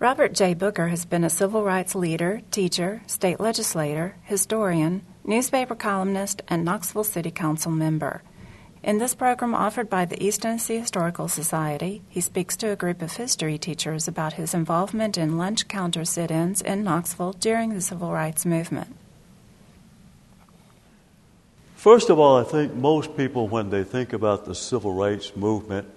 Robert J. Booker has been a civil rights leader, teacher, state legislator, historian, newspaper columnist, and Knoxville City Council member. In this program offered by the East Tennessee Historical Society, he speaks to a group of history teachers about his involvement in lunch counter sit ins in Knoxville during the civil rights movement. First of all, I think most people, when they think about the civil rights movement,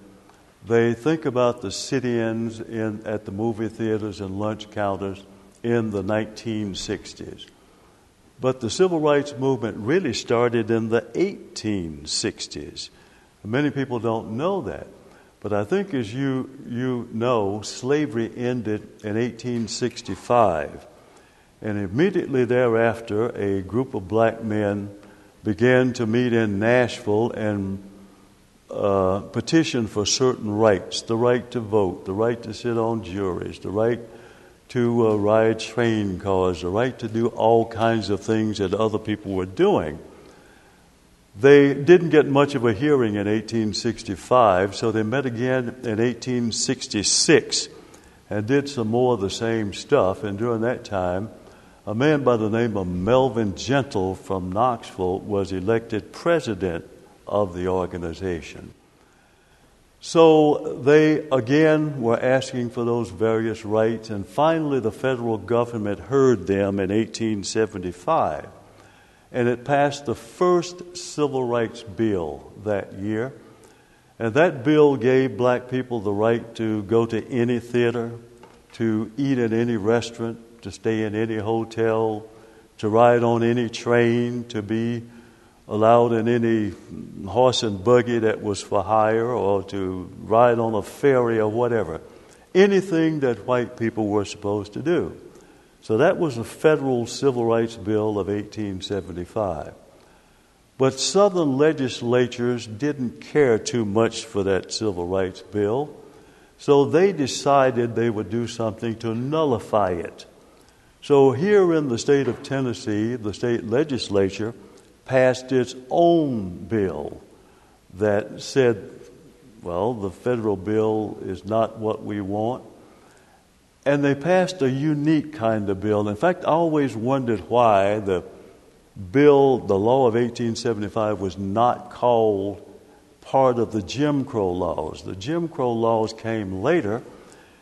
they think about the sit-ins in, at the movie theaters and lunch counters in the 1960s. But the civil rights movement really started in the 1860s. Many people don't know that. But I think, as you, you know, slavery ended in 1865. And immediately thereafter, a group of black men began to meet in Nashville and uh, petition for certain rights the right to vote, the right to sit on juries, the right to uh, ride train cars, the right to do all kinds of things that other people were doing. They didn't get much of a hearing in 1865, so they met again in 1866 and did some more of the same stuff. And during that time, a man by the name of Melvin Gentle from Knoxville was elected president of the organization. So they again were asking for those various rights, and finally the federal government heard them in 1875. And it passed the first civil rights bill that year. And that bill gave black people the right to go to any theater, to eat in any restaurant, to stay in any hotel, to ride on any train, to be allowed in any horse and buggy that was for hire or to ride on a ferry or whatever. Anything that white people were supposed to do. So that was the federal civil rights bill of 1875. But southern legislatures didn't care too much for that civil rights bill, so they decided they would do something to nullify it. So here in the state of Tennessee, the state legislature passed its own bill that said, well, the federal bill is not what we want. And they passed a unique kind of bill. In fact, I always wondered why the bill, the law of 1875, was not called part of the Jim Crow laws. The Jim Crow laws came later,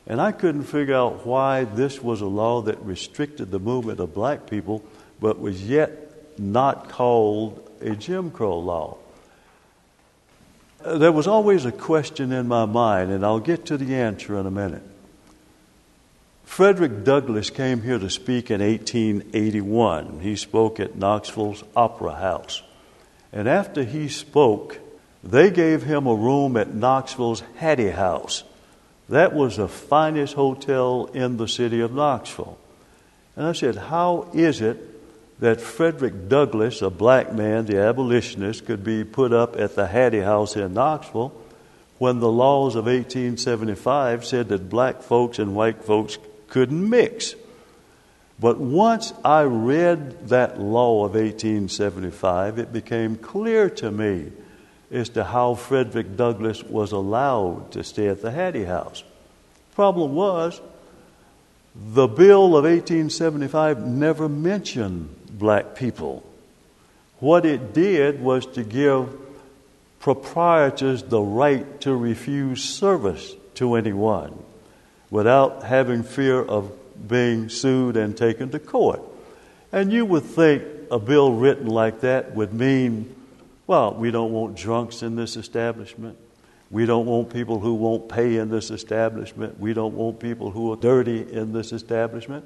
and I couldn't figure out why this was a law that restricted the movement of black people, but was yet not called a Jim Crow law. Uh, there was always a question in my mind, and I'll get to the answer in a minute. Frederick Douglass came here to speak in 1881. He spoke at Knoxville's Opera House. And after he spoke, they gave him a room at Knoxville's Hattie House. That was the finest hotel in the city of Knoxville. And I said, How is it that Frederick Douglass, a black man, the abolitionist, could be put up at the Hattie House in Knoxville when the laws of 1875 said that black folks and white folks couldn't mix. But once I read that law of 1875, it became clear to me as to how Frederick Douglass was allowed to stay at the Hattie House. Problem was, the bill of 1875 never mentioned black people. What it did was to give proprietors the right to refuse service to anyone without having fear of being sued and taken to court. And you would think a bill written like that would mean, well, we don't want drunks in this establishment. We don't want people who won't pay in this establishment. We don't want people who are dirty in this establishment.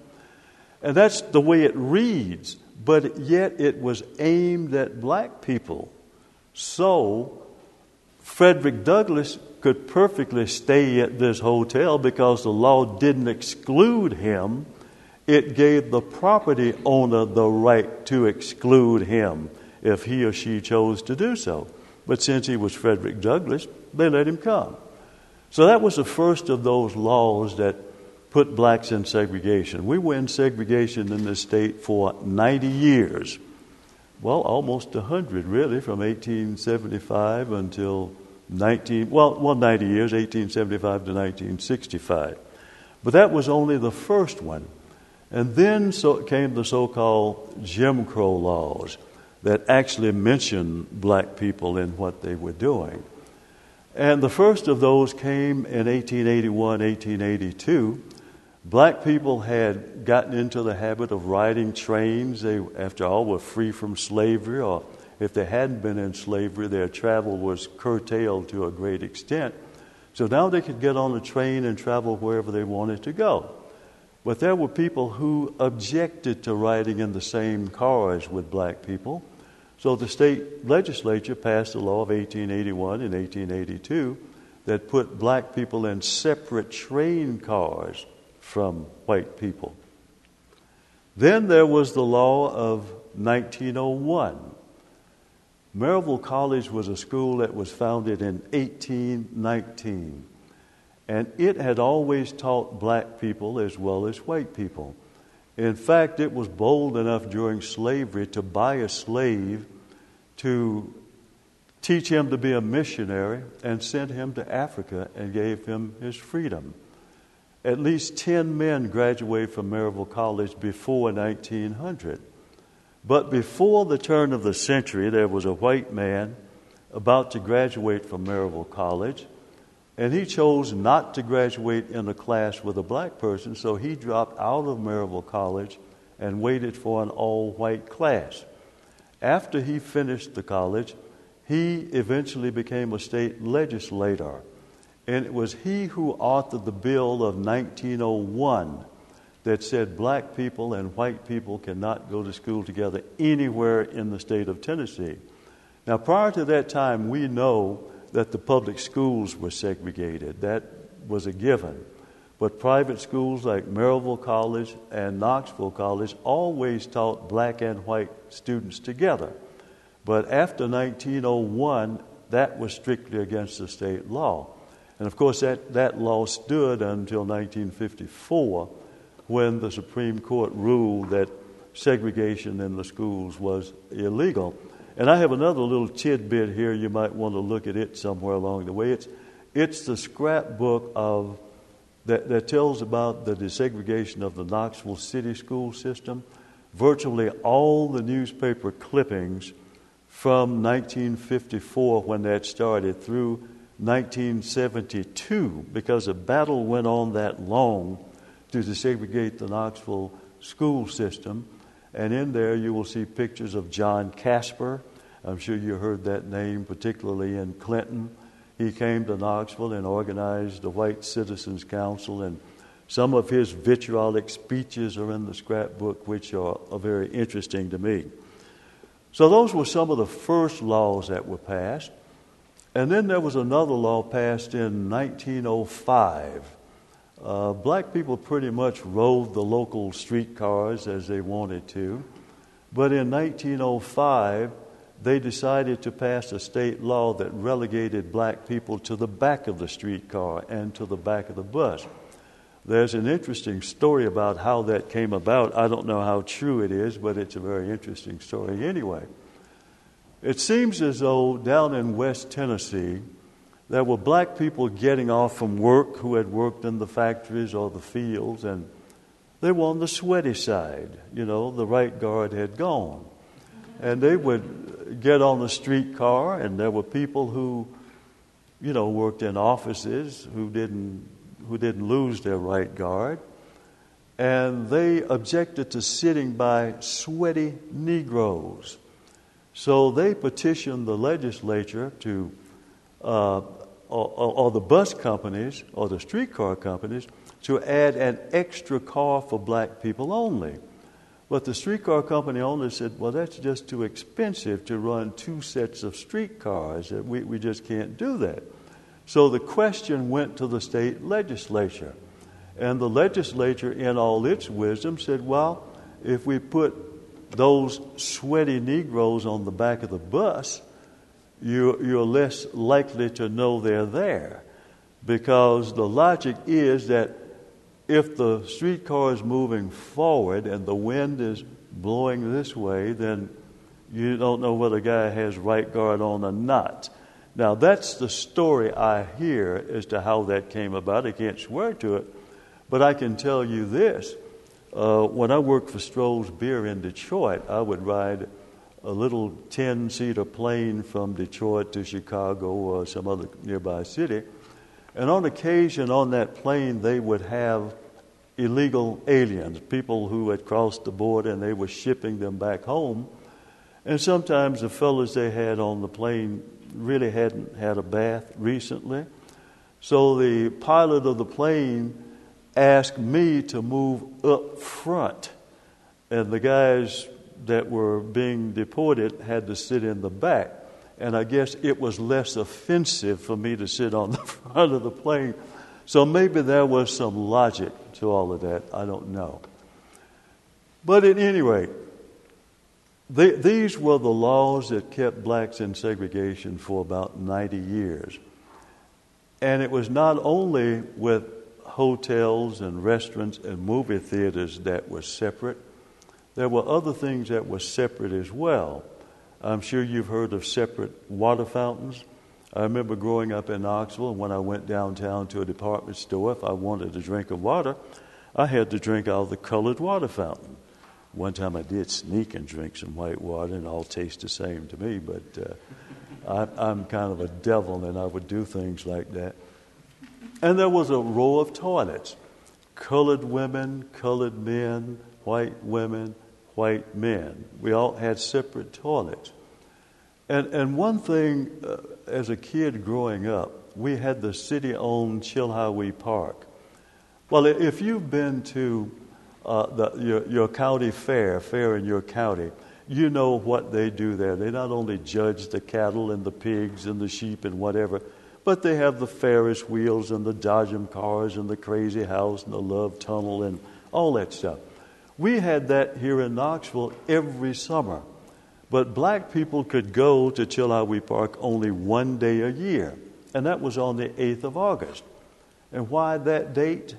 And that's the way it reads but yet it was aimed at black people. So, Frederick Douglass could perfectly stay at this hotel because the law didn't exclude him. It gave the property owner the right to exclude him if he or she chose to do so. But since he was Frederick Douglass, they let him come. So that was the first of those laws that put blacks in segregation. We were in segregation in this state for 90 years. Well, almost 100, really, from 1875 until 19, well, well, 90 years, 1875 to 1965. But that was only the first one. And then so came the so called Jim Crow laws that actually mentioned black people in what they were doing. And the first of those came in 1881, 1882. Black people had gotten into the habit of riding trains. They, after all, were free from slavery, or if they hadn't been in slavery, their travel was curtailed to a great extent. So now they could get on a train and travel wherever they wanted to go. But there were people who objected to riding in the same cars with black people. So the state legislature passed a law of 1881 and 1882 that put black people in separate train cars from white people. Then there was the law of 1901. Maryville College was a school that was founded in 1819. And it had always taught black people as well as white people. In fact, it was bold enough during slavery to buy a slave to teach him to be a missionary and sent him to Africa and gave him his freedom. At least 10 men graduated from Maryville College before 1900. But before the turn of the century, there was a white man about to graduate from Maryville College and he chose not to graduate in a class with a black person, so he dropped out of Maryville College and waited for an all white class. After he finished the college, he eventually became a state legislator. And it was he who authored the bill of 1901 that said black people and white people cannot go to school together anywhere in the state of Tennessee. Now, prior to that time, we know that the public schools were segregated. That was a given. But private schools like Maryville College and Knoxville College always taught black and white students together. But after 1901, that was strictly against the state law. And of course, that, that law stood until 1954 when the Supreme Court ruled that segregation in the schools was illegal. And I have another little tidbit here. You might want to look at it somewhere along the way. It's, it's the scrapbook of, that, that tells about the desegregation of the Knoxville City school system. Virtually all the newspaper clippings from 1954, when that started, through 1972, because a battle went on that long to desegregate the Knoxville school system. And in there, you will see pictures of John Kasper. I'm sure you heard that name, particularly in Clinton. He came to Knoxville and organized the White Citizens Council, and some of his vitriolic speeches are in the scrapbook, which are, are very interesting to me. So, those were some of the first laws that were passed. And then there was another law passed in 1905 uh, black people pretty much rode the local streetcars as they wanted to. But in 1905, they decided to pass a state law that relegated black people to the back of the streetcar and to the back of the bus. There's an interesting story about how that came about. I don't know how true it is, but it's a very interesting story anyway. It seems as though down in West Tennessee, there were black people getting off from work who had worked in the factories or the fields, and they were on the sweaty side. You know, the Right Guard had gone. And they would get on the streetcar, and there were people who, you know, worked in offices who didn't, who didn't lose their Right Guard. And they objected to sitting by sweaty Negroes. So they petitioned the legislature to uh, or, or, the bus companies or the streetcar companies to add an extra car for black people only. But the streetcar company owner said, well, that's just too expensive to run two sets of streetcars. We, we just can't do that. So the question went to the state legislature. And the legislature, in all its wisdom, said, well, if we put those sweaty Negroes on the back of the bus, you, you're less likely to know they're there. Because the logic is that if the streetcar is moving forward and the wind is blowing this way, then you don't know whether a guy has Right Guard on or not. Now, that's the story I hear as to how that came about. I can't swear to it. But I can tell you this uh, when I worked for Stroh's Beer in Detroit, I would ride a little 10 seater plane from Detroit to Chicago or some other nearby city. And on occasion on that plane, they would have illegal aliens, people who had crossed the border and they were shipping them back home. And sometimes the fellows they had on the plane really hadn't had a bath recently. So the pilot of the plane asked me to move up front. And the guys that were being deported had to sit in the back. And I guess it was less offensive for me to sit on the front of the plane. So maybe there was some logic to all of that. I don't know. But at any rate, they, these were the laws that kept blacks in segregation for about 90 years. And it was not only with hotels and restaurants and movie theaters that were separate, there were other things that were separate as well. I'm sure you've heard of separate water fountains. I remember growing up in Knoxville, and when I went downtown to a department store, if I wanted a drink of water, I had to drink out of the colored water fountain. One time I did sneak and drink some white water, and all tastes the same to me, but uh, I, I'm kind of a devil, and I would do things like that. And there was a row of toilets colored women, colored men, white women, white men. We all had separate toilets. And, and one thing, uh, as a kid growing up, we had the city owned Chilhowee Park. Well, if you've been to uh, the, your, your county fair, fair in your county, you know what they do there. They not only judge the cattle and the pigs and the sheep and whatever, but they have the Ferris wheels and the Dodgem cars and the crazy house and the love tunnel and all that stuff. We had that here in Knoxville every summer. But black people could go to Chilhowee Park only one day a year, and that was on the 8th of August. And why that date?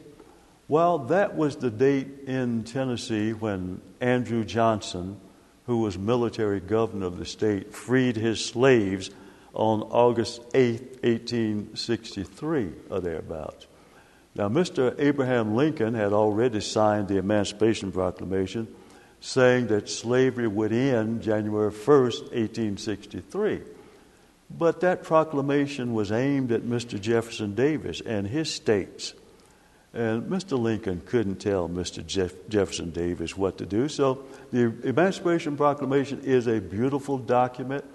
Well, that was the date in Tennessee when Andrew Johnson, who was military governor of the state, freed his slaves on August 8, 1863, or thereabouts. Now, Mr. Abraham Lincoln had already signed the Emancipation Proclamation saying that slavery would end January 1st, 1863. But that proclamation was aimed at Mr. Jefferson Davis and his states. And Mr. Lincoln couldn't tell Mr. Jeff- Jefferson Davis what to do. So the Emancipation Proclamation is a beautiful document,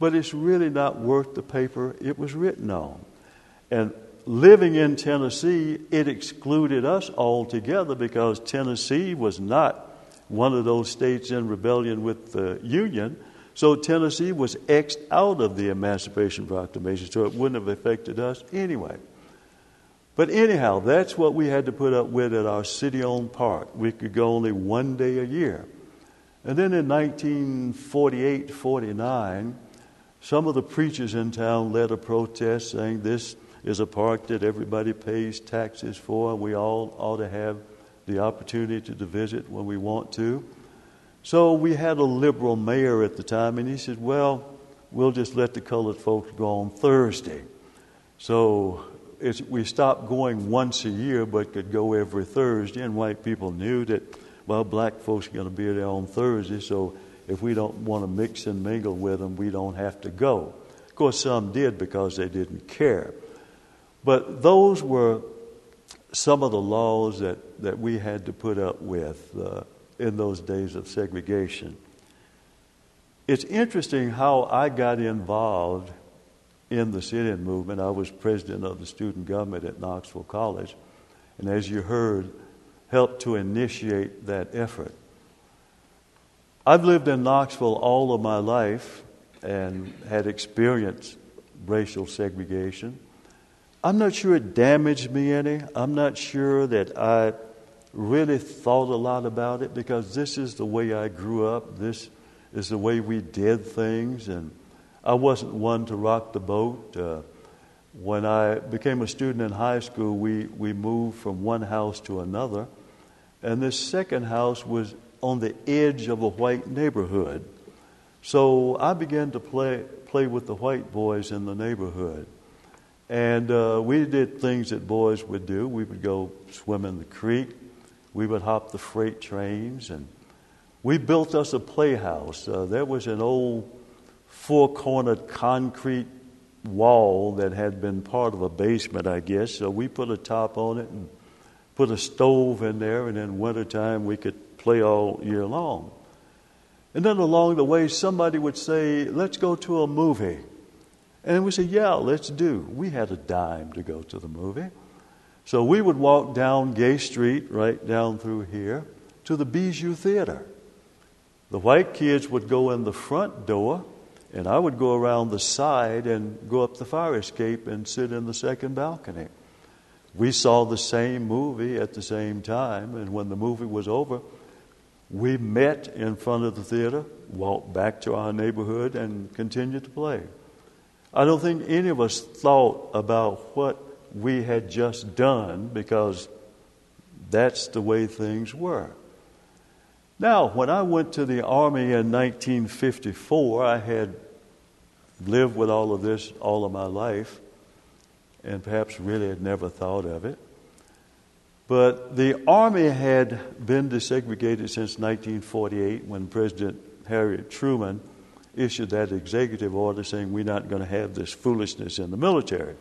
but it's really not worth the paper it was written on. And living in Tennessee, it excluded us altogether because Tennessee was not one of those states in rebellion with the Union. So Tennessee was Xed out of the Emancipation Proclamation, so it wouldn't have affected us anyway. But anyhow, that's what we had to put up with at our city owned park. We could go only one day a year. And then in 1948 49, some of the preachers in town led a protest saying this is a park that everybody pays taxes for. We all ought to have the opportunity to visit when we want to. So we had a liberal mayor at the time, and he said, Well, we'll just let the colored folks go on Thursday. So we stopped going once a year, but could go every Thursday, and white people knew that, well, black folks are going to be there on Thursday, so if we don't want to mix and mingle with them, we don't have to go. Of course, some did because they didn't care. But those were some of the laws that, that we had to put up with uh, in those days of segregation. It's interesting how I got involved in the sit in movement. I was president of the student government at Knoxville College, and as you heard, helped to initiate that effort. I've lived in Knoxville all of my life and had experienced racial segregation. I'm not sure it damaged me any. I'm not sure that I really thought a lot about it because this is the way I grew up. This is the way we did things, and I wasn't one to rock the boat. Uh, when I became a student in high school, we, we moved from one house to another, and this second house was on the edge of a white neighborhood. So I began to play, play with the white boys in the neighborhood. And uh, we did things that boys would do. We would go swim in the creek. We would hop the freight trains. And we built us a playhouse. Uh, there was an old four cornered concrete wall that had been part of a basement, I guess. So we put a top on it and put a stove in there, and in wintertime we could play all year long. And then along the way, somebody would say, Let's go to a movie. And we said, Yeah, let's do. We had a dime to go to the movie. So we would walk down Gay Street, right down through here, to the Bijou Theater. The white kids would go in the front door, and I would go around the side and go up the fire escape and sit in the second balcony. We saw the same movie at the same time, and when the movie was over, we met in front of the theater, walked back to our neighborhood, and continued to play. I don't think any of us thought about what we had just done because that's the way things were. Now, when I went to the Army in 1954, I had lived with all of this all of my life and perhaps really had never thought of it. But the Army had been desegregated since 1948 when President Harry S. Truman issued that executive order saying we're not going to have this foolishness in the military.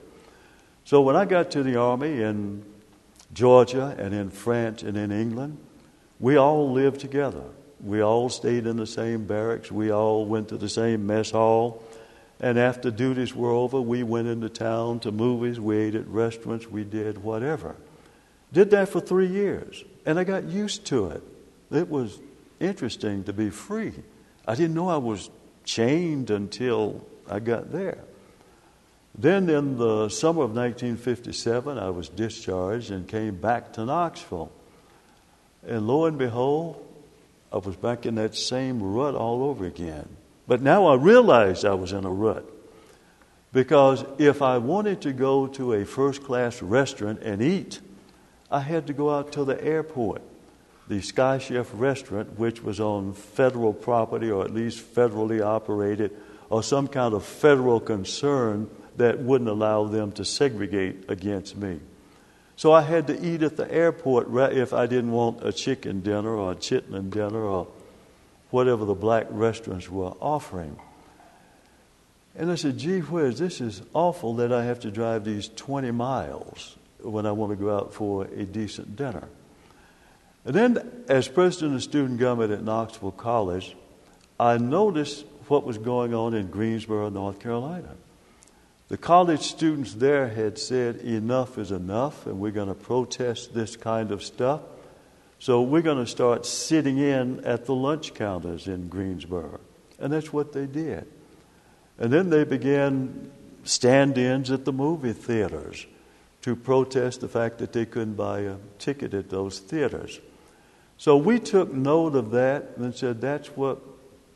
So when I got to the Army in Georgia and in France and in England, we all lived together. We all stayed in the same barracks. We all went to the same mess hall. And after duties were over, we went into town to movies, we ate at restaurants, we did whatever. Did that for three years, and I got used to it. It was interesting to be free. I didn't know I was chained until I got there. Then, in the summer of 1957, I was discharged and came back to Knoxville. And lo and behold, I was back in that same rut all over again. But now I realized I was in a rut. Because if I wanted to go to a first class restaurant and eat, I had to go out to the airport. The Sky Chef restaurant, which was on federal property or at least federally operated, or some kind of federal concern that wouldn't allow them to segregate against me. So I had to eat at the airport if I didn't want a chicken dinner or a chitlin dinner or whatever the black restaurants were offering. And I said, gee whiz, this is awful that I have to drive these 20 miles when I want to go out for a decent dinner. And then, as president of student government at Knoxville College, I noticed what was going on in Greensboro, North Carolina. The college students there had said, enough is enough, and we're going to protest this kind of stuff. So we're going to start sitting in at the lunch counters in Greensboro. And that's what they did. And then they began stand ins at the movie theaters to protest the fact that they couldn't buy a ticket at those theaters. So we took note of that and said that's what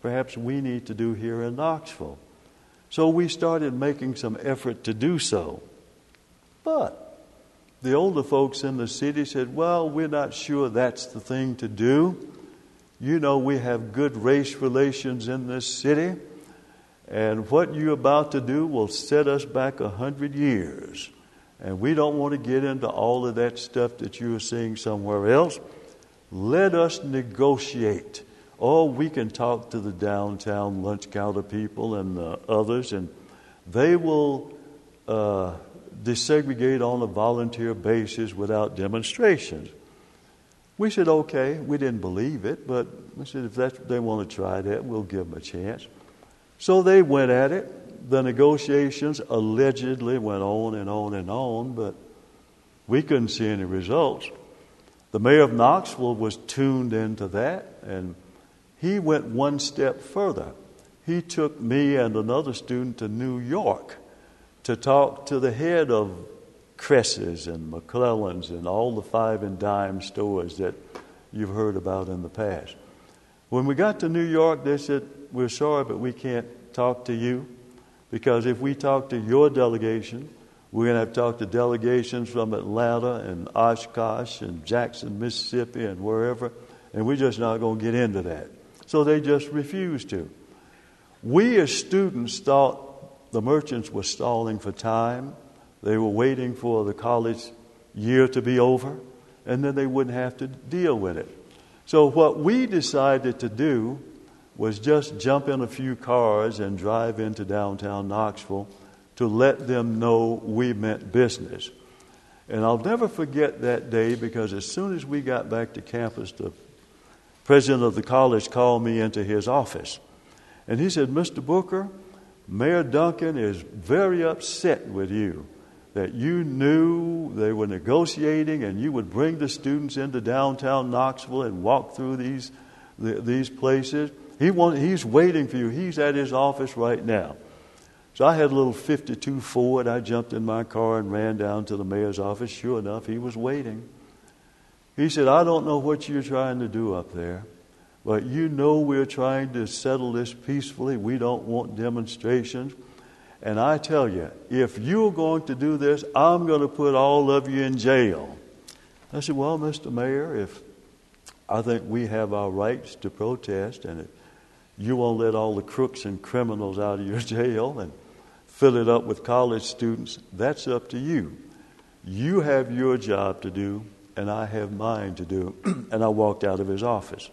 perhaps we need to do here in Knoxville. So we started making some effort to do so. But the older folks in the city said, Well, we're not sure that's the thing to do. You know, we have good race relations in this city, and what you're about to do will set us back a hundred years. And we don't want to get into all of that stuff that you are seeing somewhere else. Let us negotiate. Or we can talk to the downtown lunch counter people and others, and they will uh, desegregate on a volunteer basis without demonstrations. We said, okay. We didn't believe it, but we said, if that's, they want to try that, we'll give them a chance. So they went at it the negotiations allegedly went on and on and on, but we couldn't see any results. The mayor of Knoxville was tuned into that, and he went one step further. He took me and another student to New York to talk to the head of Kress's and McClellan's and all the five and dime stores that you've heard about in the past. When we got to New York, they said, We're sorry, but we can't talk to you. Because if we talk to your delegation, we're going to have to talk to delegations from Atlanta and Oshkosh and Jackson, Mississippi, and wherever, and we're just not going to get into that. So they just refused to. We as students thought the merchants were stalling for time. They were waiting for the college year to be over, and then they wouldn't have to deal with it. So, what we decided to do was just jump in a few cars and drive into downtown Knoxville to let them know we meant business. And I'll never forget that day because as soon as we got back to campus, the president of the college called me into his office. And he said, Mr. Booker, Mayor Duncan is very upset with you that you knew they were negotiating and you would bring the students into downtown Knoxville and walk through these, these places. He want, he's waiting for you. He's at his office right now. So I had a little 52 Ford. I jumped in my car and ran down to the mayor's office. Sure enough, he was waiting. He said, I don't know what you're trying to do up there, but you know we're trying to settle this peacefully. We don't want demonstrations. And I tell you, if you're going to do this, I'm going to put all of you in jail. I said, Well, Mr. Mayor, if I think we have our rights to protest, and you won't let all the crooks and criminals out of your jail and fill it up with college students, that's up to you. You have your job to do, and I have mine to do. and I walked out of his office.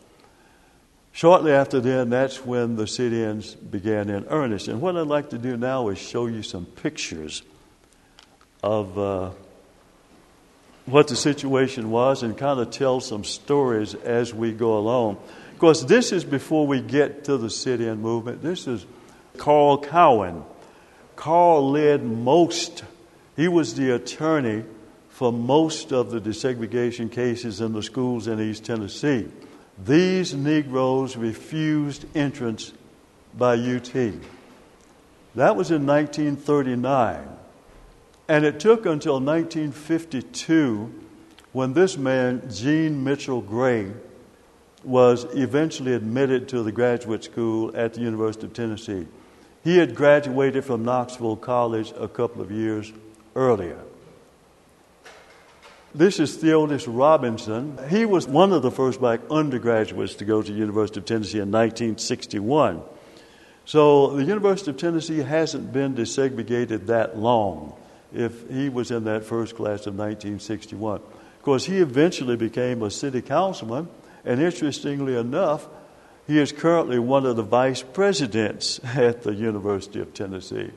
Shortly after then, that's when the sit ins began in earnest. And what I'd like to do now is show you some pictures of uh, what the situation was and kind of tell some stories as we go along. Of course, this is before we get to the sit in movement. This is Carl Cowan. Carl led most, he was the attorney for most of the desegregation cases in the schools in East Tennessee. These Negroes refused entrance by UT. That was in 1939. And it took until 1952 when this man, Gene Mitchell Gray, was eventually admitted to the graduate school at the University of Tennessee. He had graduated from Knoxville College a couple of years earlier. This is Theotis Robinson. He was one of the first black undergraduates to go to the University of Tennessee in 1961. So the University of Tennessee hasn't been desegregated that long if he was in that first class of 1961. Of course, he eventually became a city councilman, and interestingly enough, he is currently one of the vice presidents at the University of Tennessee.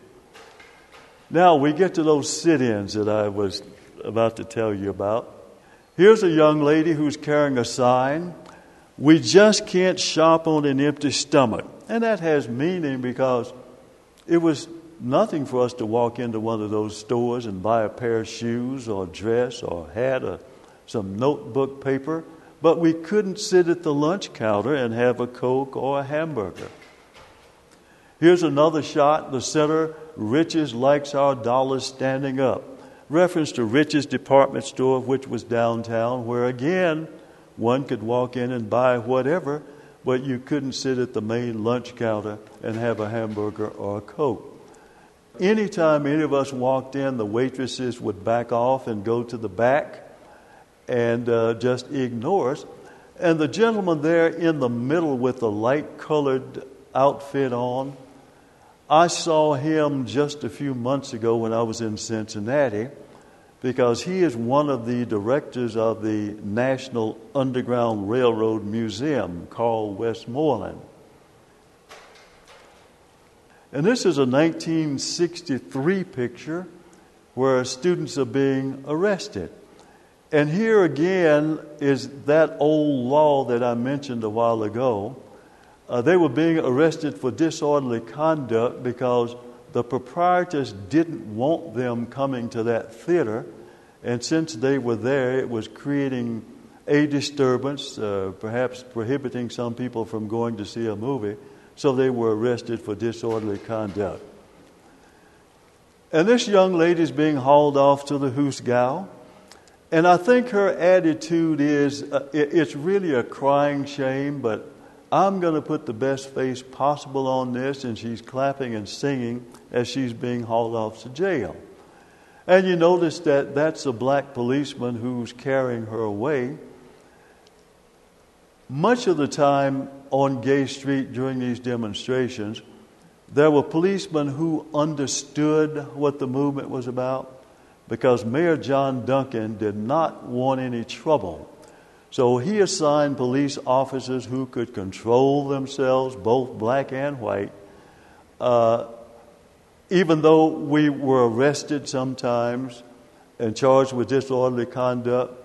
Now we get to those sit ins that I was about to tell you about. Here's a young lady who's carrying a sign We just can't shop on an empty stomach. And that has meaning because it was nothing for us to walk into one of those stores and buy a pair of shoes or a dress or a hat or some notebook paper, but we couldn't sit at the lunch counter and have a Coke or a hamburger. Here's another shot. The center, Rich's likes our dollars standing up reference to Rich's department store, which was downtown, where again, one could walk in and buy whatever, but you couldn't sit at the main lunch counter and have a hamburger or a Coke. Anytime any of us walked in, the waitresses would back off and go to the back and uh, just ignore us. And the gentleman there in the middle with the light colored outfit on, I saw him just a few months ago when I was in Cincinnati because he is one of the directors of the National Underground Railroad Museum called Westmoreland. And this is a 1963 picture where students are being arrested. And here again is that old law that I mentioned a while ago. Uh, they were being arrested for disorderly conduct because the proprietors didn't want them coming to that theater, and since they were there, it was creating a disturbance, uh, perhaps prohibiting some people from going to see a movie, so they were arrested for disorderly conduct. And this young lady is being hauled off to the Hoosgow. And I think her attitude is uh, it's really a crying shame, but I'm going to put the best face possible on this, and she's clapping and singing as she's being hauled off to jail. And you notice that that's a black policeman who's carrying her away. Much of the time on Gay Street during these demonstrations, there were policemen who understood what the movement was about. Because Mayor John Duncan did not want any trouble. So he assigned police officers who could control themselves, both black and white. Uh, even though we were arrested sometimes and charged with disorderly conduct,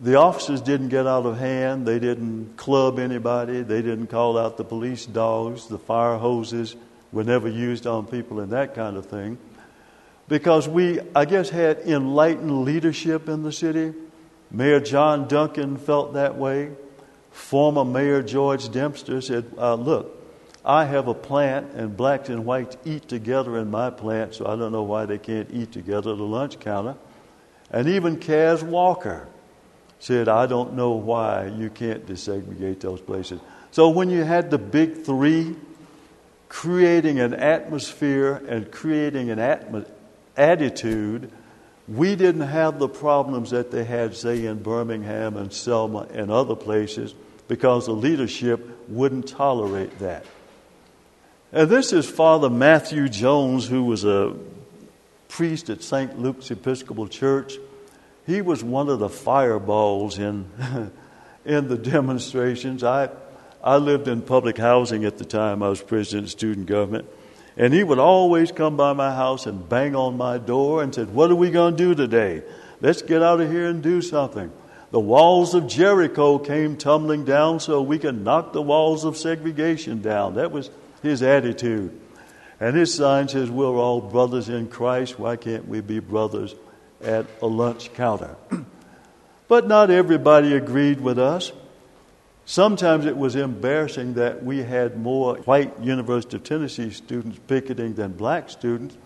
the officers didn't get out of hand. They didn't club anybody. They didn't call out the police dogs. The fire hoses were never used on people and that kind of thing. Because we, I guess, had enlightened leadership in the city. Mayor John Duncan felt that way. Former Mayor George Dempster said, uh, Look, I have a plant, and blacks and whites eat together in my plant, so I don't know why they can't eat together at the lunch counter. And even Cas Walker said, I don't know why you can't desegregate those places. So when you had the big three creating an atmosphere and creating an atmo- attitude, we didn't have the problems that they had, say, in Birmingham and Selma and other places because the leadership wouldn't tolerate that. And this is Father Matthew Jones, who was a priest at St. Luke's Episcopal Church he was one of the fireballs in, in the demonstrations. I, I lived in public housing at the time. I was president of student government. And he would always come by my house and bang on my door and said, What are we going to do today? Let's get out of here and do something. The walls of Jericho came tumbling down so we could knock the walls of segregation down. That was his attitude. And his sign says, We're all brothers in Christ. Why can't we be brothers at a lunch counter. but not everybody agreed with us. Sometimes it was embarrassing that we had more white University of Tennessee students picketing than black students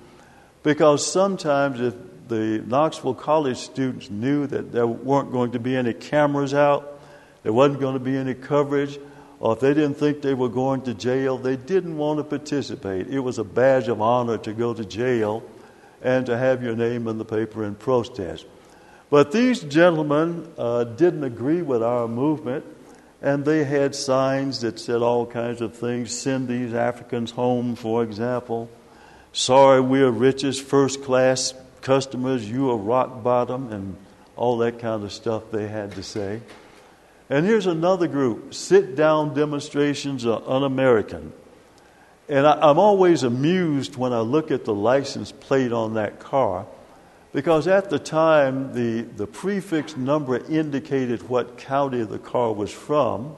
because sometimes if the Knoxville College students knew that there weren't going to be any cameras out, there wasn't going to be any coverage, or if they didn't think they were going to jail, they didn't want to participate. It was a badge of honor to go to jail and to have your name in the paper in protest. But these gentlemen uh, didn't agree with our movement, and they had signs that said all kinds of things. Send these Africans home, for example. Sorry, we're richest, first class customers, you are rock bottom, and all that kind of stuff they had to say. And here's another group sit down demonstrations are un American. And I, am always amused when I look at the license plate on that car because at the time the, the prefix number indicated what county the car was from.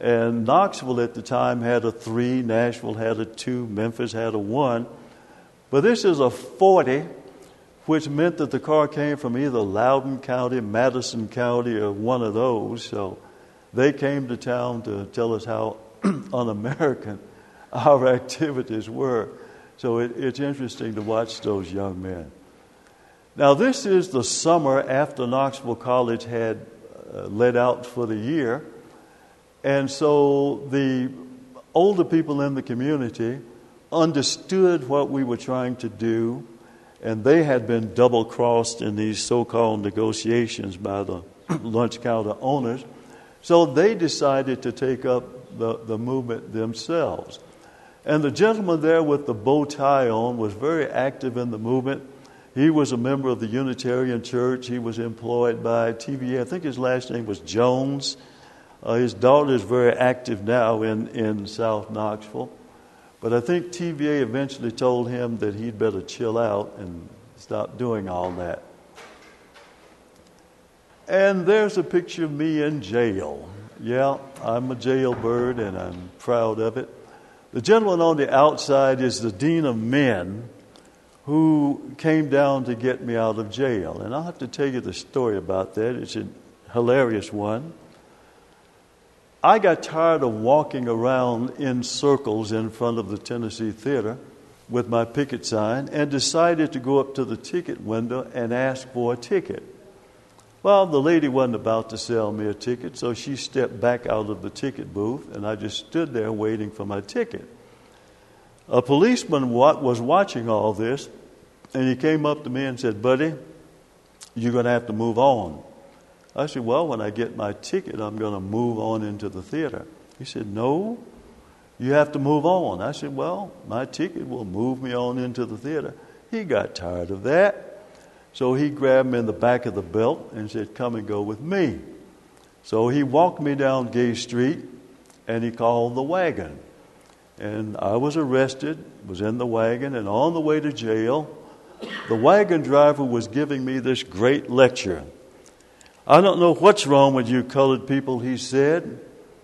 And Knoxville at the time had a 3, Nashville had a 2, Memphis had a 1. But this is a 40, which meant that the car came from either Loudoun County, Madison County, or one of those. So they came to town to tell us how un American our activities were. So it, it's interesting to watch those young men. Now, this is the summer after Knoxville College had uh, let out for the year. And so the older people in the community understood what we were trying to do, and they had been double crossed in these so called negotiations by the lunch counter owners. So they decided to take up the, the movement themselves. And the gentleman there with the bow tie on was very active in the movement. He was a member of the Unitarian Church. He was employed by TVA. I think his last name was Jones. Uh, his daughter is very active now in, in South Knoxville. But I think TVA eventually told him that he'd better chill out and stop doing all that. And there's a picture of me in jail. Yeah, I'm a jailbird and I'm proud of it. The gentleman on the outside is the dean of men who came down to get me out of jail. And I'll have to tell you the story about that. It's a hilarious one. I got tired of walking around in circles in front of the Tennessee Theater with my picket sign and decided to go up to the ticket window and ask for a ticket. Well, the lady wasn't about to sell me a ticket, so she stepped back out of the ticket booth, and I just stood there waiting for my ticket. A policeman was watching all this, and he came up to me and said, Buddy, you're going to have to move on. I said, Well, when I get my ticket, I'm going to move on into the theater. He said, No, you have to move on. I said, Well, my ticket will move me on into the theater. He got tired of that. So he grabbed me in the back of the belt and said, Come and go with me. So he walked me down Gay Street and he called the wagon. And I was arrested, was in the wagon, and on the way to jail, the wagon driver was giving me this great lecture. I don't know what's wrong with you colored people, he said.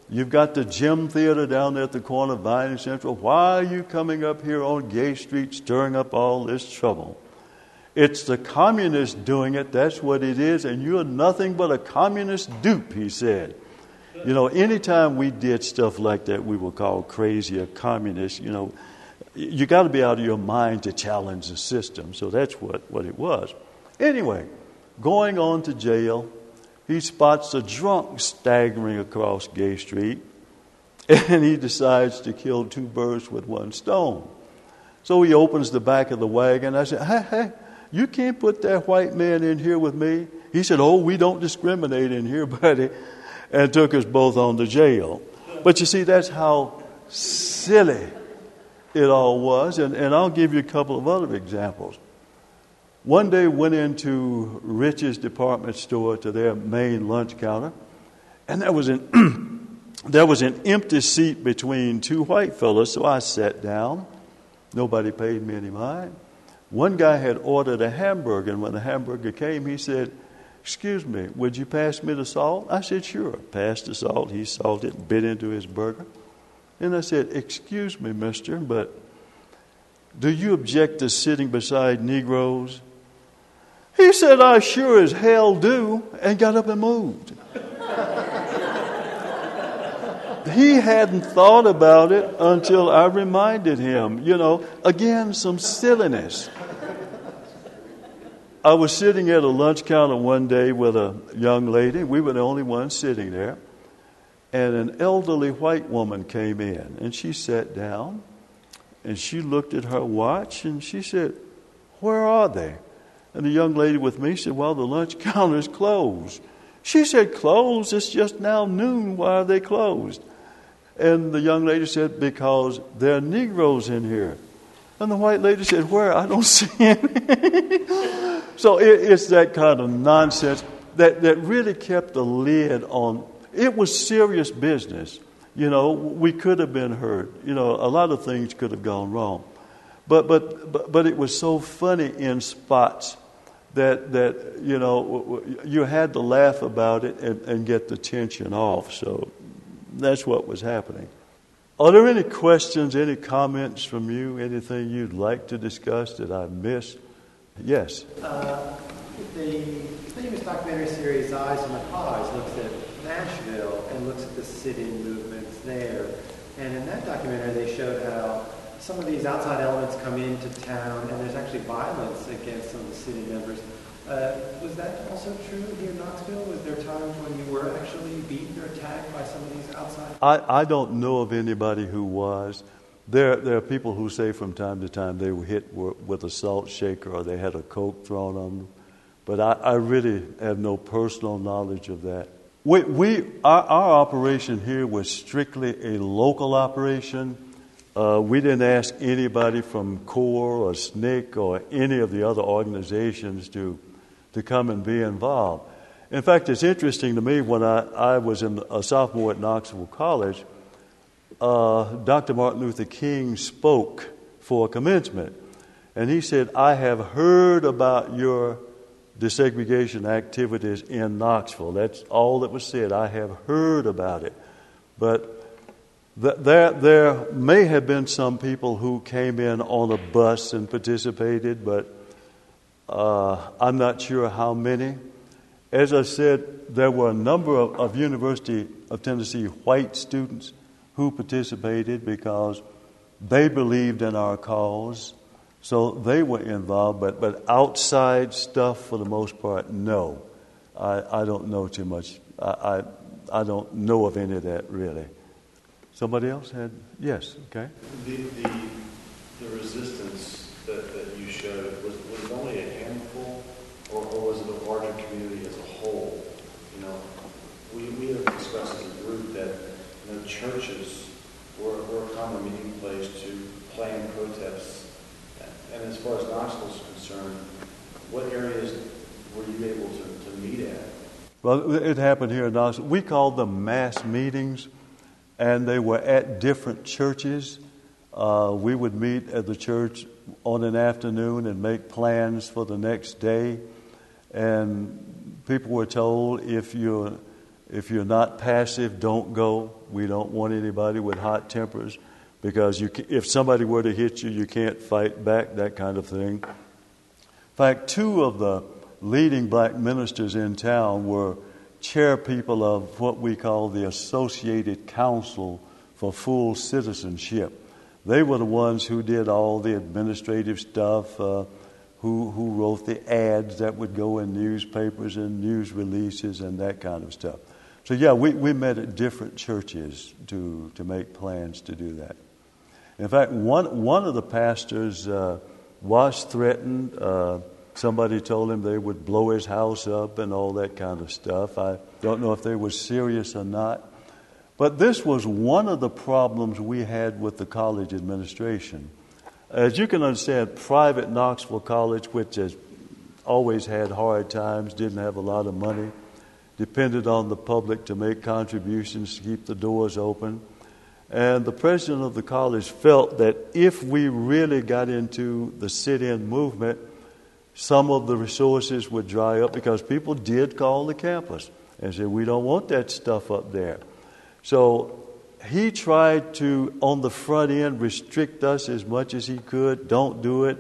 You've got the Gem theater down there at the corner of Vine and Central. Why are you coming up here on Gay Street stirring up all this trouble? It's the communists doing it. That's what it is. And you're nothing but a communist dupe, he said. You know, anytime we did stuff like that, we were called crazy or communist. You know, you got to be out of your mind to challenge the system. So that's what, what it was. Anyway, going on to jail, he spots a drunk staggering across Gay Street, and he decides to kill two birds with one stone. So he opens the back of the wagon. I said, Hey, hey, you can't put that white man in here with me. He said, Oh, we don't discriminate in here, buddy, and took us both on to jail. But you see, that's how silly it all was. And, and I'll give you a couple of other examples. One day went into Rich's department store to their main lunch counter, and there was an there was an empty seat between two white fellows, so I sat down. Nobody paid me any mind. One guy had ordered a hamburger, and when the hamburger came, he said, Excuse me, would you pass me the salt? I said, Sure. Passed the salt. He salted, it, bit into his burger. And I said, Excuse me, mister, but do you object to sitting beside Negroes? He said, I sure as hell do, and got up and moved. he hadn't thought about it until I reminded him. You know, again, some silliness. I was sitting at a lunch counter one day with a young lady. We were the only ones sitting there. And an elderly white woman came in, and she sat down, and she looked at her watch, and she said, Where are they? And the young lady with me said, Well, the lunch counter is closed. She said, Closed? It's just now noon. Why are they closed? And the young lady said, Because there are Negroes in here. And the white lady said, Where? I don't see any. so it, it's that kind of nonsense that, that really kept the lid on. It was serious business. You know, we could have been hurt. You know, a lot of things could have gone wrong. But, but, but, but it was so funny in spots that, that, you know, you had to laugh about it and, and get the tension off. So that's what was happening. Are there any questions, any comments from you, anything you'd like to discuss that I missed? Yes. Uh, the famous documentary series Eyes on the Prize looks at Nashville and looks at the sit-in movements there. And in that documentary, they showed how some of these outside elements come into town, and there's actually violence against some of the city members. Uh, was that also true here in Knoxville? Was there times when you were actually beaten or attacked by some of these outside? I, I don't know of anybody who was. There, there are people who say from time to time they were hit with a salt shaker or they had a coke thrown on them. But I, I really have no personal knowledge of that. We, we, our, our operation here was strictly a local operation. Uh, we didn't ask anybody from CORE or SNCC or any of the other organizations to to come and be involved. In fact, it's interesting to me when I, I was in a sophomore at Knoxville College, uh, Dr. Martin Luther King spoke for commencement. And he said, I have heard about your desegregation activities in Knoxville. That's all that was said. I have heard about it. But th- there, there may have been some people who came in on a bus and participated, but uh, I'm not sure how many. As I said, there were a number of, of University of Tennessee white students who participated because they believed in our cause, so they were involved. But, but outside stuff, for the most part, no. I, I don't know too much. I, I, I don't know of any of that really. Somebody else had? Yes, okay. The, the, the resistance that, that churches were, were a common meeting place to plan protests. And as far as Knoxville is concerned, what areas were you able to, to meet at? Well, it happened here in Knoxville. We called them mass meetings, and they were at different churches. Uh, we would meet at the church on an afternoon and make plans for the next day. And people were told if you're, if you're not passive, don't go. We don't want anybody with hot tempers because you, if somebody were to hit you, you can't fight back, that kind of thing. In fact, two of the leading black ministers in town were chair people of what we call the Associated Council for Full Citizenship. They were the ones who did all the administrative stuff, uh, who, who wrote the ads that would go in newspapers and news releases and that kind of stuff. So, yeah, we, we met at different churches to, to make plans to do that. In fact, one, one of the pastors uh, was threatened. Uh, somebody told him they would blow his house up and all that kind of stuff. I don't know if they were serious or not. But this was one of the problems we had with the college administration. As you can understand, private Knoxville College, which has always had hard times, didn't have a lot of money, depended on the public to make contributions to keep the doors open. And the president of the college felt that if we really got into the sit in movement, some of the resources would dry up because people did call the campus and said, We don't want that stuff up there. So he tried to, on the front end, restrict us as much as he could. Don't do it.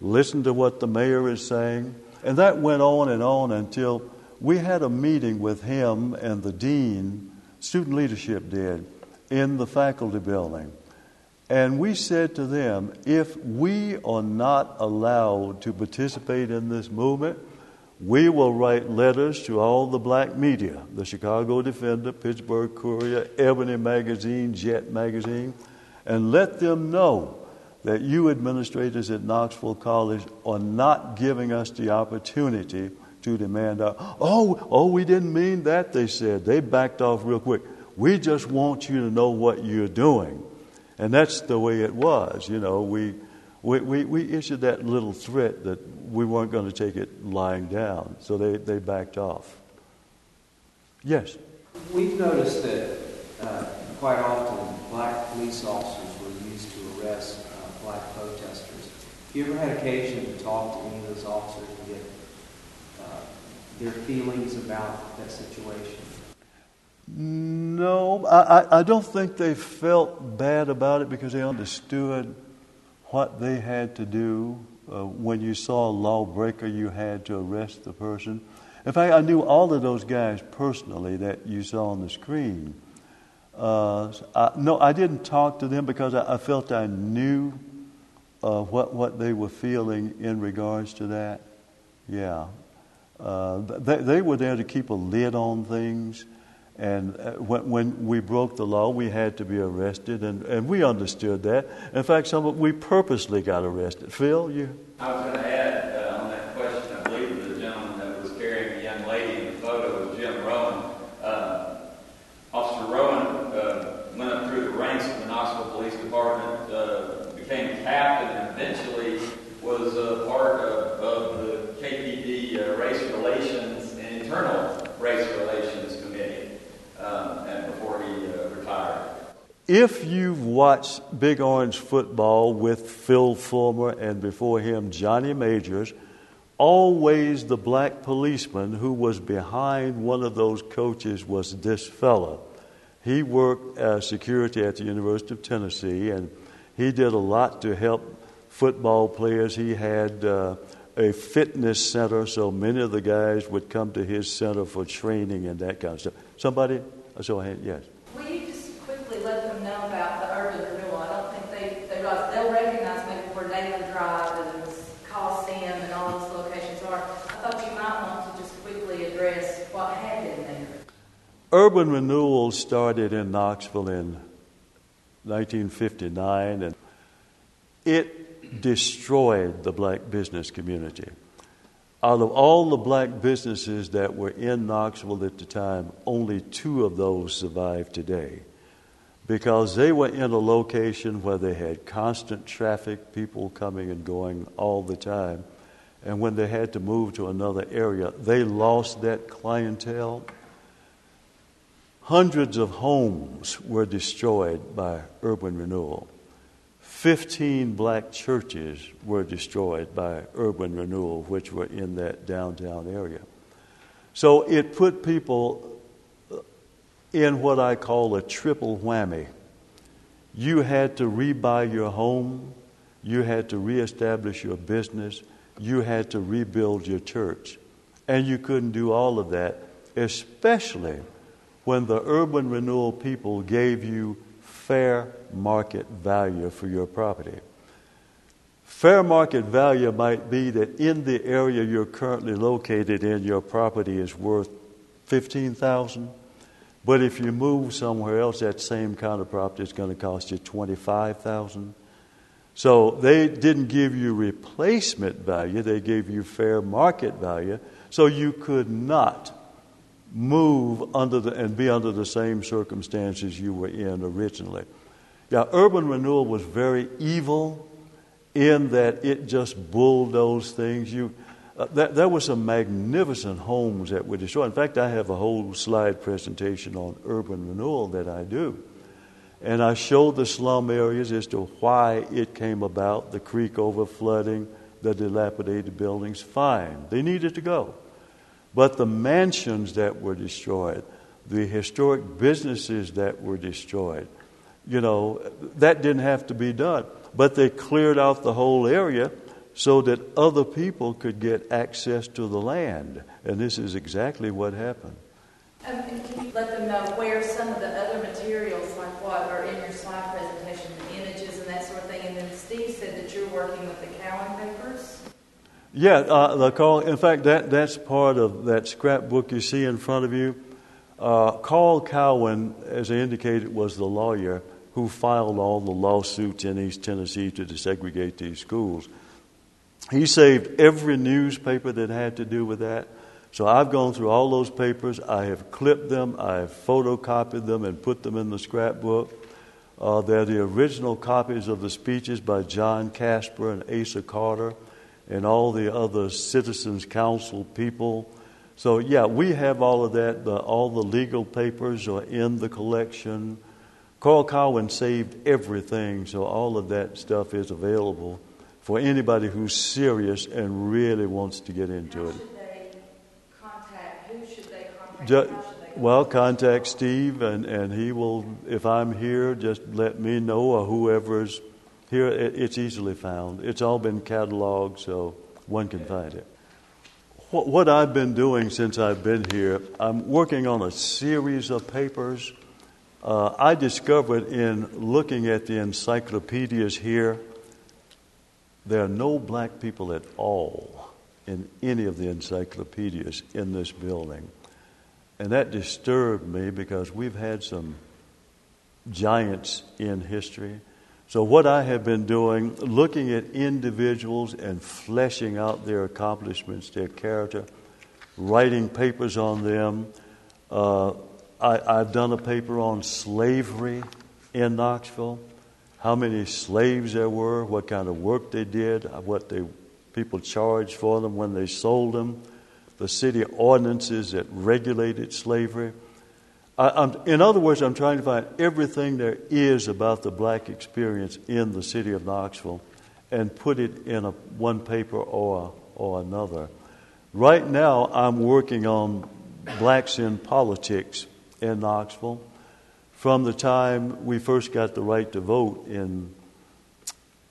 Listen to what the mayor is saying. And that went on and on until we had a meeting with him and the dean, student leadership did in the faculty building. And we said to them, if we are not allowed to participate in this movement, we will write letters to all the black media the Chicago Defender, Pittsburgh Courier, Ebony Magazine, Jet Magazine and let them know that you administrators at Knoxville College are not giving us the opportunity to demand. Oh, oh, we didn't mean that, they said. They backed off real quick. We just want you to know what you're doing. And that's the way it was. You know, we, we, we, we issued that little threat that we weren't going to take it lying down. So they, they backed off. Yes? We've noticed that uh, quite often black police officers were used to arrest uh, black protesters. Have you ever had occasion to talk to any of those officers their feelings about that situation? No, I, I don't think they felt bad about it because they understood what they had to do. Uh, when you saw a lawbreaker, you had to arrest the person. In fact, I knew all of those guys personally that you saw on the screen. Uh, I, no, I didn't talk to them because I, I felt I knew uh, what what they were feeling in regards to that. Yeah, uh, they, they were there to keep a lid on things. And uh, when, when, we broke the law, we had to be arrested, and, and we understood that. In fact, some of, we purposely got arrested. Phil, you? I was going to add uh, on that question, I believe the gentleman that was carrying a young lady in the photo was Jim Rowan. Uh, Officer Rowan uh, went up through the ranks of the Knoxville Police Department, uh, became a captain, and eventually was a part of, of the KPD uh, race relations and internal race relations um, and before he uh, retired. If you've watched Big Orange football with Phil Fulmer and before him Johnny Majors, always the black policeman who was behind one of those coaches was this fellow. He worked as security at the University of Tennessee, and he did a lot to help football players. He had uh, a fitness center, so many of the guys would come to his center for training and that kind of stuff. Somebody, a show of hands, yes. Will you just quickly let them know about the urban renewal? I don't think they, they realize, they'll recognize maybe where Daily Drive and Coliseum and all those locations are. I thought you might want to just quickly address what happened there. Urban renewal started in Knoxville in 1959, and it destroyed the black business community. Out of all the black businesses that were in Knoxville at the time, only two of those survive today because they were in a location where they had constant traffic, people coming and going all the time. And when they had to move to another area, they lost that clientele. Hundreds of homes were destroyed by urban renewal. 15 black churches were destroyed by urban renewal, which were in that downtown area. So it put people in what I call a triple whammy. You had to rebuy your home, you had to reestablish your business, you had to rebuild your church. And you couldn't do all of that, especially when the urban renewal people gave you fair market value for your property. Fair market value might be that in the area you're currently located in, your property is worth 15000 but if you move somewhere else, that same kind of property is going to cost you 25000 So they didn't give you replacement value, they gave you fair market value, so you could not move under the, and be under the same circumstances you were in originally. Yeah, urban renewal was very evil in that it just bulldozed things. You, uh, that, there were some magnificent homes that were destroyed. In fact, I have a whole slide presentation on urban renewal that I do. And I show the slum areas as to why it came about, the creek over flooding, the dilapidated buildings. Fine, they needed to go. But the mansions that were destroyed, the historic businesses that were destroyed, you know, that didn't have to be done. But they cleared out the whole area so that other people could get access to the land. And this is exactly what happened. Um, and can you let them know where some of the other materials, like what are in your slide presentation, the images and that sort of thing? And then Steve said that you're working with the papers. Yeah, uh, the call. In fact, that that's part of that scrapbook you see in front of you. Uh, Carl Cowan, as I indicated, was the lawyer who filed all the lawsuits in East Tennessee to desegregate these schools. He saved every newspaper that had to do with that. So I've gone through all those papers. I have clipped them, I have photocopied them, and put them in the scrapbook. Uh, they're the original copies of the speeches by John Kasper and Asa Carter and all the other Citizens Council people. So, yeah, we have all of that. The, all the legal papers are in the collection. Carl Cowan saved everything, so all of that stuff is available for anybody who's serious and really wants to get into it. Contact, who should they contact? Just, well, contact Steve, and, and he will, if I'm here, just let me know or whoever's here. It, it's easily found. It's all been cataloged, so one can find it. What, what I've been doing since I've been here, I'm working on a series of papers. Uh, I discovered in looking at the encyclopedias here there are no black people at all in any of the encyclopedias in this building. And that disturbed me because we've had some giants in history. So, what I have been doing, looking at individuals and fleshing out their accomplishments, their character, writing papers on them. Uh, I, I've done a paper on slavery in Knoxville how many slaves there were, what kind of work they did, what they, people charged for them when they sold them, the city ordinances that regulated slavery. I, in other words, I'm trying to find everything there is about the black experience in the city of Knoxville and put it in a, one paper or, or another. Right now, I'm working on blacks in politics in Knoxville from the time we first got the right to vote in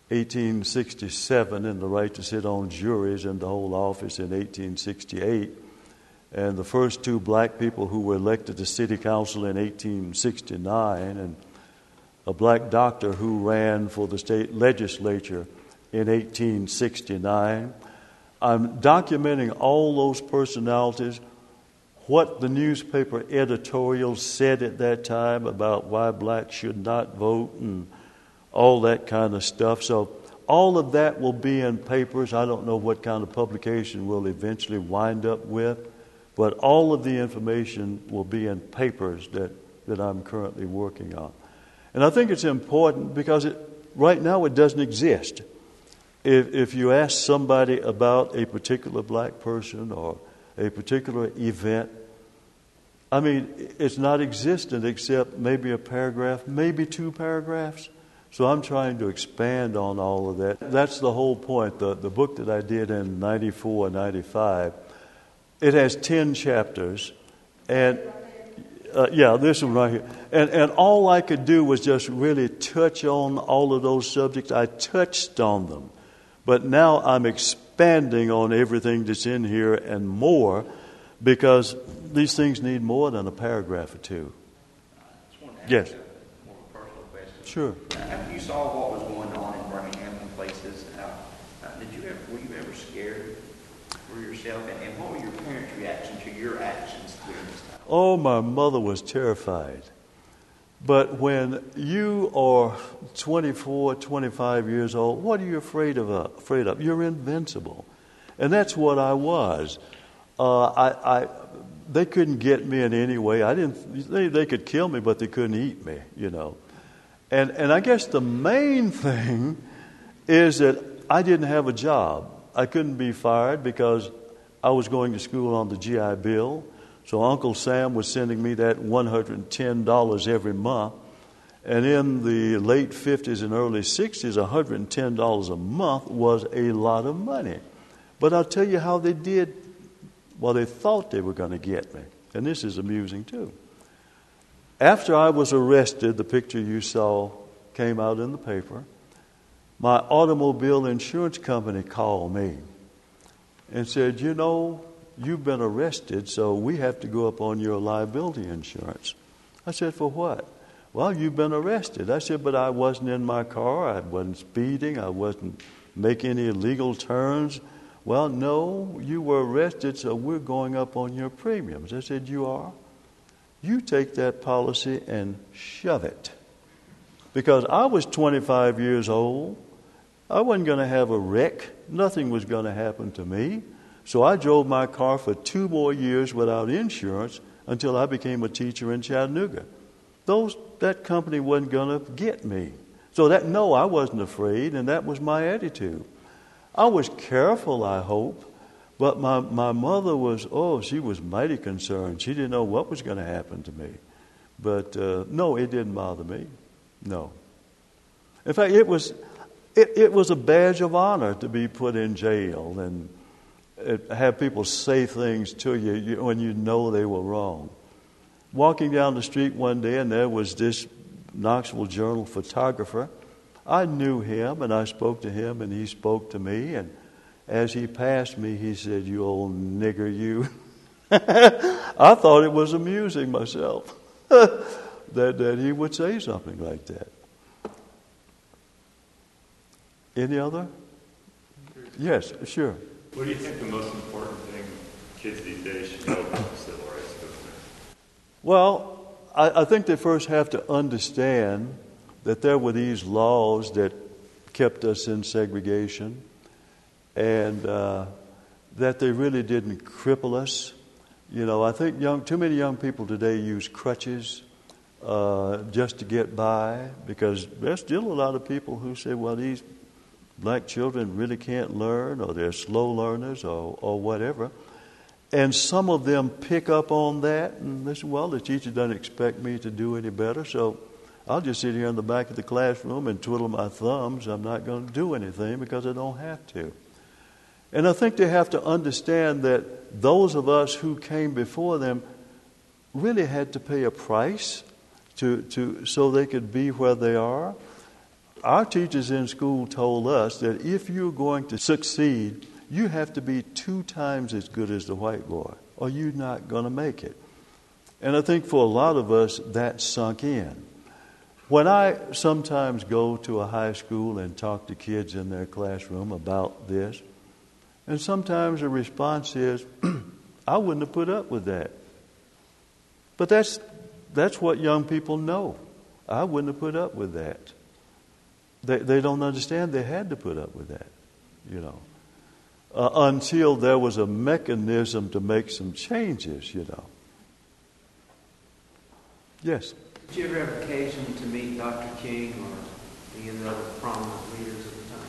1867 and the right to sit on juries and to hold office in 1868. And the first two black people who were elected to city council in 1869, and a black doctor who ran for the state legislature in 1869. I'm documenting all those personalities what the newspaper editorials said at that time about why blacks should not vote and all that kind of stuff. So, all of that will be in papers. I don't know what kind of publication we'll eventually wind up with, but all of the information will be in papers that, that I'm currently working on. And I think it's important because it, right now it doesn't exist. if, if you ask somebody about a particular black person or a particular event, I mean, it's not existent except maybe a paragraph, maybe two paragraphs. So I'm trying to expand on all of that. That's the whole point. The, the book that I did in 94, 95, it has 10 chapters. And uh, yeah, this one right here. And, and all I could do was just really touch on all of those subjects. I touched on them. But now I'm expanding on everything that's in here and more because these things need more than a paragraph or two. Yes. Sure. After you saw what was going on in Birmingham and places, uh, did you ever, were you ever scared for yourself? And, and what were reaction to your actions during this time? Oh, my mother was terrified. But when you are 24, 25 years old, what are you afraid of? Uh, afraid of? You're invincible. And that's what I was. Uh, I, I, they couldn't get me in any way. I didn't. They, they could kill me, but they couldn't eat me. You know. And and I guess the main thing is that I didn't have a job. I couldn't be fired because I was going to school on the GI Bill. So Uncle Sam was sending me that $110 every month. And in the late 50s and early 60s, $110 a month was a lot of money. But I'll tell you how they did, well, they thought they were going to get me. And this is amusing too. After I was arrested, the picture you saw came out in the paper. My automobile insurance company called me and said, You know, you've been arrested, so we have to go up on your liability insurance. I said, For what? Well, you've been arrested. I said, But I wasn't in my car. I wasn't speeding. I wasn't making any illegal turns. Well, no, you were arrested, so we're going up on your premiums. I said, You are? You take that policy and shove it. Because I was 25 years old. I wasn't going to have a wreck. Nothing was going to happen to me. So I drove my car for two more years without insurance until I became a teacher in Chattanooga. Those, that company wasn't going to get me. So that, no, I wasn't afraid, and that was my attitude. I was careful, I hope, but my, my mother was, oh, she was mighty concerned. She didn't know what was going to happen to me. But uh, no, it didn't bother me. No. In fact, it was, it, it was a badge of honor to be put in jail and have people say things to you when you know they were wrong. Walking down the street one day, and there was this Knoxville Journal photographer. I knew him, and I spoke to him, and he spoke to me. And as he passed me, he said, You old nigger, you. I thought it was amusing myself that, that he would say something like that. Any other? Yes, sure. What do you think the most important thing kids these days should know about the civil rights movement? Well, I, I think they first have to understand that there were these laws that kept us in segregation and uh, that they really didn't cripple us. You know, I think young, too many young people today use crutches uh, just to get by because there's still a lot of people who say, well, these black children really can't learn or they're slow learners or, or whatever. And some of them pick up on that and they say, well, the teacher doesn't expect me to do any better, so I'll just sit here in the back of the classroom and twiddle my thumbs. I'm not going to do anything because I don't have to. And I think they have to understand that those of us who came before them really had to pay a price to, to, so they could be where they are. Our teachers in school told us that if you're going to succeed, you have to be two times as good as the white boy, or you're not going to make it. And I think for a lot of us, that sunk in. When I sometimes go to a high school and talk to kids in their classroom about this, and sometimes the response is, I wouldn't have put up with that. But that's, that's what young people know. I wouldn't have put up with that. They, they don't understand they had to put up with that, you know, uh, until there was a mechanism to make some changes, you know. Yes? Did you ever have occasion to meet Dr. King or any of the other prominent leaders of the time?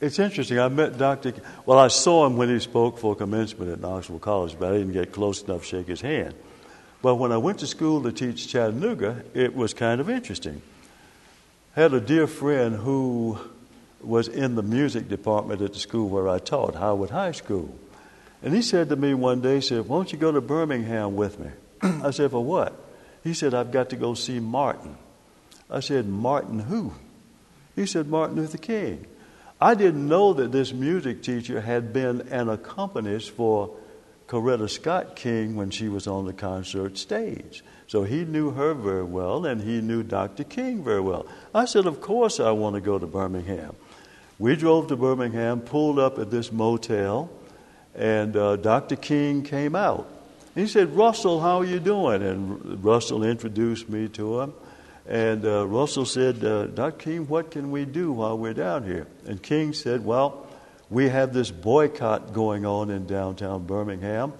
It's interesting. I met Dr. Well, I saw him when he spoke for commencement at Knoxville College, but I didn't get close enough to shake his hand. But when I went to school to teach Chattanooga, it was kind of interesting. Had a dear friend who was in the music department at the school where I taught, Howard High School. And he said to me one day, he said, Won't you go to Birmingham with me? I said, For what? He said, I've got to go see Martin. I said, Martin who? He said, Martin Luther King. I didn't know that this music teacher had been an accompanist for Coretta Scott King when she was on the concert stage. So he knew her very well, and he knew Dr. King very well. I said, Of course, I want to go to Birmingham. We drove to Birmingham, pulled up at this motel, and uh, Dr. King came out. He said, Russell, how are you doing? And Russell introduced me to him. And uh, Russell said, uh, Dr. King, what can we do while we're down here? And King said, Well, we have this boycott going on in downtown Birmingham,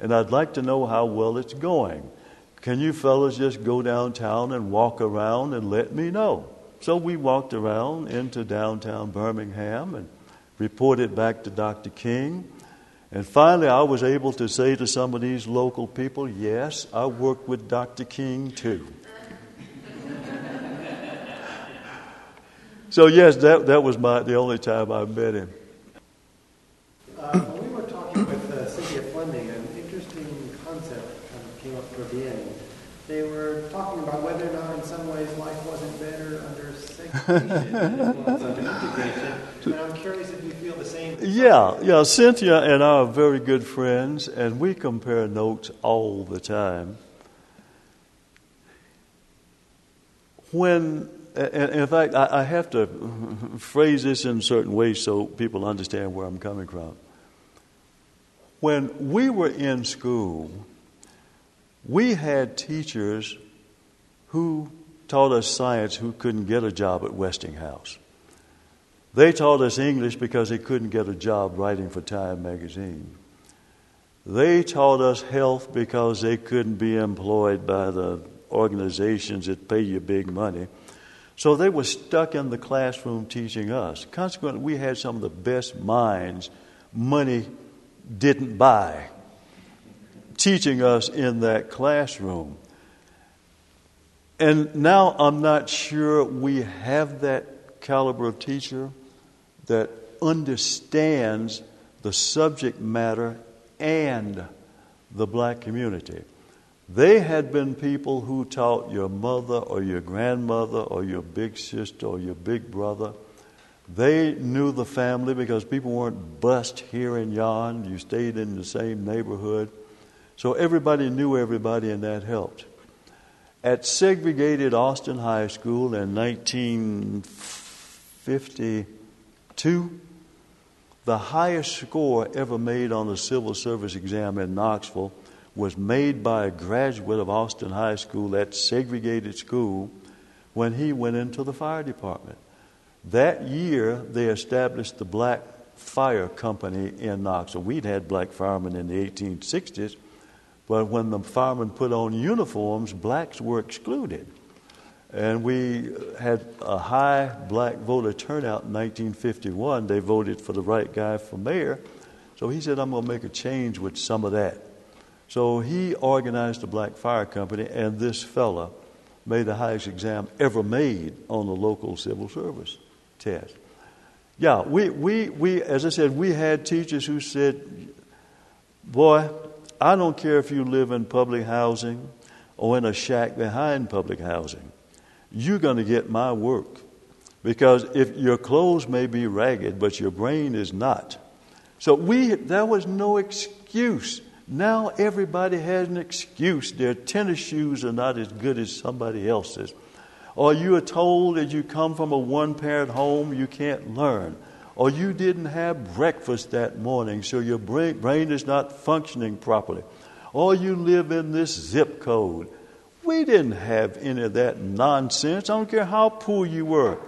and I'd like to know how well it's going. Can you fellows just go downtown and walk around and let me know? So we walked around into downtown Birmingham and reported back to Dr. King. And finally, I was able to say to some of these local people, Yes, I worked with Dr. King too. So yes, that that was my the only time I met him. Uh, when we were talking with uh, Cynthia Fleming, an interesting concept kind of came up toward the end. They were talking about whether or not, in some ways, life wasn't better And I'm curious if you feel the same. Yeah, yeah. Cynthia and I are very good friends, and we compare notes all the time. When in fact, I have to phrase this in certain ways so people understand where I'm coming from. When we were in school, we had teachers who taught us science who couldn't get a job at Westinghouse. They taught us English because they couldn't get a job writing for Time magazine. They taught us health because they couldn't be employed by the organizations that pay you big money. So they were stuck in the classroom teaching us. Consequently, we had some of the best minds money didn't buy teaching us in that classroom. And now I'm not sure we have that caliber of teacher that understands the subject matter and the black community. They had been people who taught your mother or your grandmother or your big sister or your big brother. They knew the family because people weren't bussed here and yon. You stayed in the same neighborhood. So everybody knew everybody, and that helped. At segregated Austin High School in 1952, the highest score ever made on the civil service exam in Knoxville was made by a graduate of Austin High School, that segregated school, when he went into the fire department. That year, they established the Black Fire Company in Knoxville. We'd had black firemen in the 1860s, but when the firemen put on uniforms, blacks were excluded. And we had a high black voter turnout in 1951. They voted for the right guy for mayor. So he said, I'm going to make a change with some of that. So he organized a black fire company, and this fella made the highest exam ever made on the local civil service test. Yeah, we, we, we, as I said, we had teachers who said, Boy, I don't care if you live in public housing or in a shack behind public housing. You're going to get my work. Because if your clothes may be ragged, but your brain is not. So we, there was no excuse now everybody has an excuse. Their tennis shoes are not as good as somebody else's. Or you are told that you come from a one parent home, you can't learn. Or you didn't have breakfast that morning, so your brain, brain is not functioning properly. Or you live in this zip code. We didn't have any of that nonsense. I don't care how poor you were.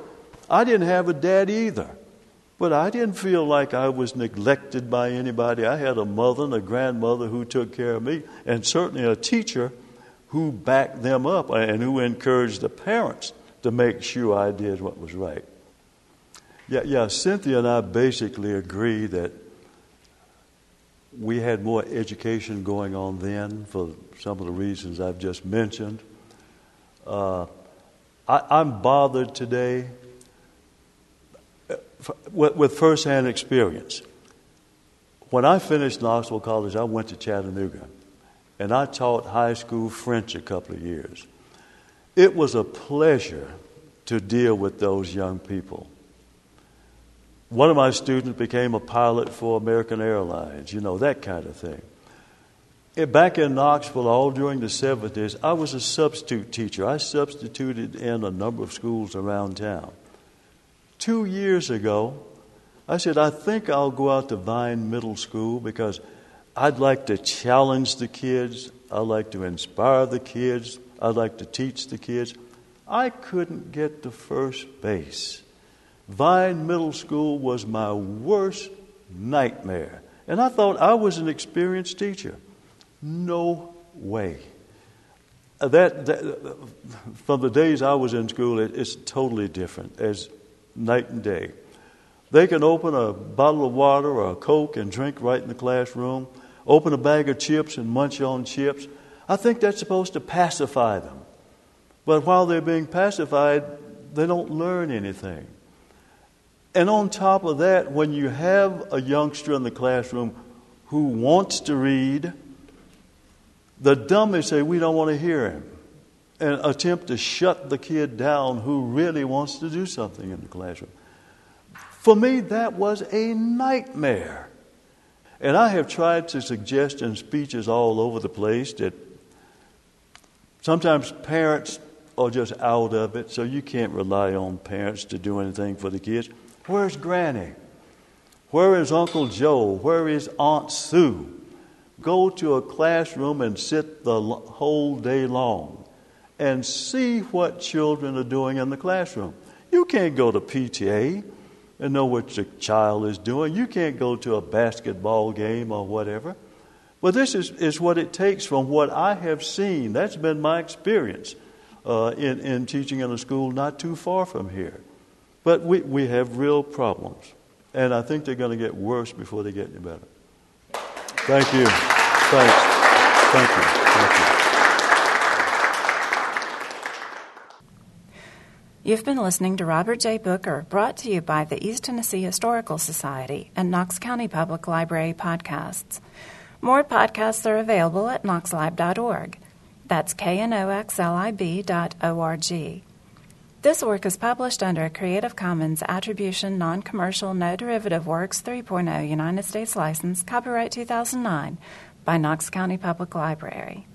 I didn't have a dad either. But I didn't feel like I was neglected by anybody. I had a mother and a grandmother who took care of me, and certainly a teacher who backed them up and who encouraged the parents to make sure I did what was right. Yeah, yeah. Cynthia and I basically agree that we had more education going on then for some of the reasons I've just mentioned. Uh, I, am bothered today uh, with, with firsthand experience. When I finished Knoxville College, I went to Chattanooga and I taught high school French a couple of years. It was a pleasure to deal with those young people. One of my students became a pilot for American Airlines, you know, that kind of thing. Back in Knoxville, all during the 70s, I was a substitute teacher. I substituted in a number of schools around town. Two years ago, I said, I think I'll go out to Vine Middle School because I'd like to challenge the kids. I'd like to inspire the kids. I'd like to teach the kids. I couldn't get to first base. Vine Middle School was my worst nightmare. And I thought I was an experienced teacher. No way. Uh, that, that from the days I was in school, it, it's totally different, as night and day. They can open a bottle of water or a Coke and drink right in the classroom, open a bag of chips and munch on chips. I think that's supposed to pacify them. But while they're being pacified, they don't learn anything. And on top of that, when you have a youngster in the classroom who wants to read, the dummies say, We don't want to hear him, and attempt to shut the kid down who really wants to do something in the classroom. For me, that was a nightmare. And I have tried to suggest in speeches all over the place that sometimes parents are just out of it, so you can't rely on parents to do anything for the kids. Where's Granny? Where is Uncle Joe? Where is Aunt Sue? Go to a classroom and sit the whole day long and see what children are doing in the classroom. You can't go to PTA and know what your child is doing. You can't go to a basketball game or whatever. But this is, is what it takes from what I have seen. That's been my experience uh, in, in teaching in a school not too far from here. But we, we have real problems. And I think they're going to get worse before they get any better. Thank you. Thanks. Thank you. Thank you. You've been listening to Robert J. Booker, brought to you by the East Tennessee Historical Society and Knox County Public Library podcasts. More podcasts are available at knoxlib.org. That's K-N-O-X-L-I-B dot O-R-G. This work is published under a Creative Commons Attribution Non-Commercial No Derivative Works 3.0 United States License, copyright 2009 by Knox County Public Library.